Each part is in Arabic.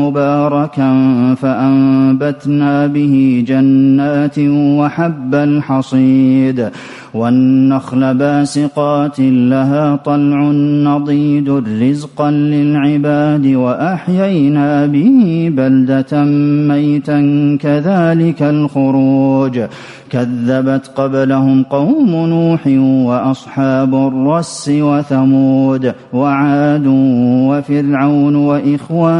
مباركا فأنبتنا به جنات وحب الحصيد والنخل باسقات لها طلع نضيد رزقا للعباد وأحيينا به بلدة ميتا كذلك الخروج كذبت قبلهم قوم نوح وأصحاب الرس وثمود وعاد وفرعون وإخوان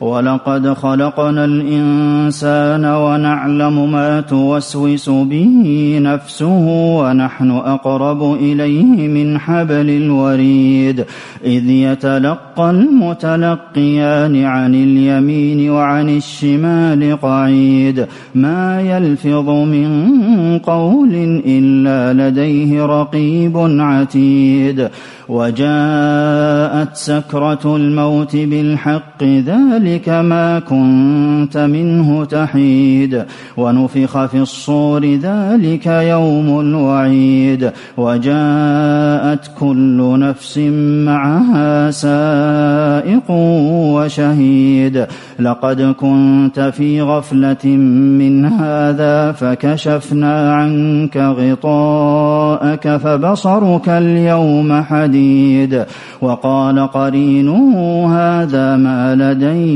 ولقد خلقنا الإنسان ونعلم ما توسوس به نفسه ونحن أقرب إليه من حبل الوريد إذ يتلقى المتلقيان عن اليمين وعن الشمال قعيد ما يلفظ من قول إلا لديه رقيب عتيد وجاءت سكرة الموت بالحق ذلك ما كنت منه تحيد ونفخ في الصور ذلك يوم الوعيد وجاءت كل نفس معها سائق وشهيد. لقد كنت في غفلة من هذا فكشفنا عنك غطاءك فبصرك اليوم حديد. وقال قرينه هذا ما لدي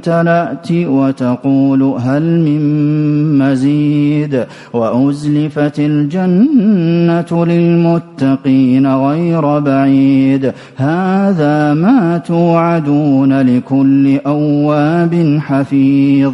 امتلأت وتقول هل من مزيد وأزلفت الجنة للمتقين غير بعيد هذا ما توعدون لكل أواب حفيظ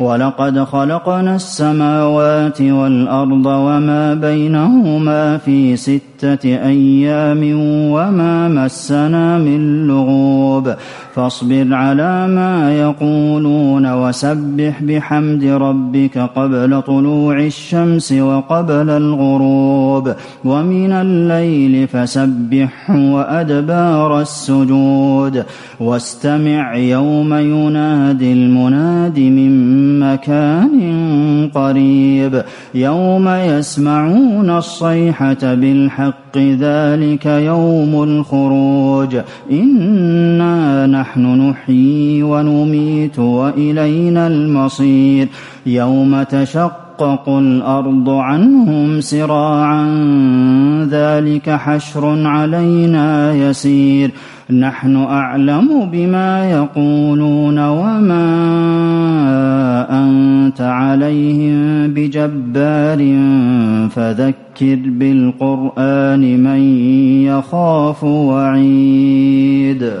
ولقد خلقنا السماوات والأرض وما بينهما في ستة أيام وما مسنا من لغوب فاصبر على ما يقولون وسبح بحمد ربك قبل طلوع الشمس وقبل الغروب ومن الليل فسبح وأدبار السجود واستمع يوم ينادي المناد من مكان قريب. يوم يسمعون الصيحة بالحق ذلك يوم الخروج. إنا نحن نحيي ونميت وإلينا المصير. يوم تشقق الأرض عنهم سراعا ذلك حشر علينا يسير. نحن أعلم بما يقولون وما أنت عليهم بجبار فذكر بالقرآن من يخاف وعيد.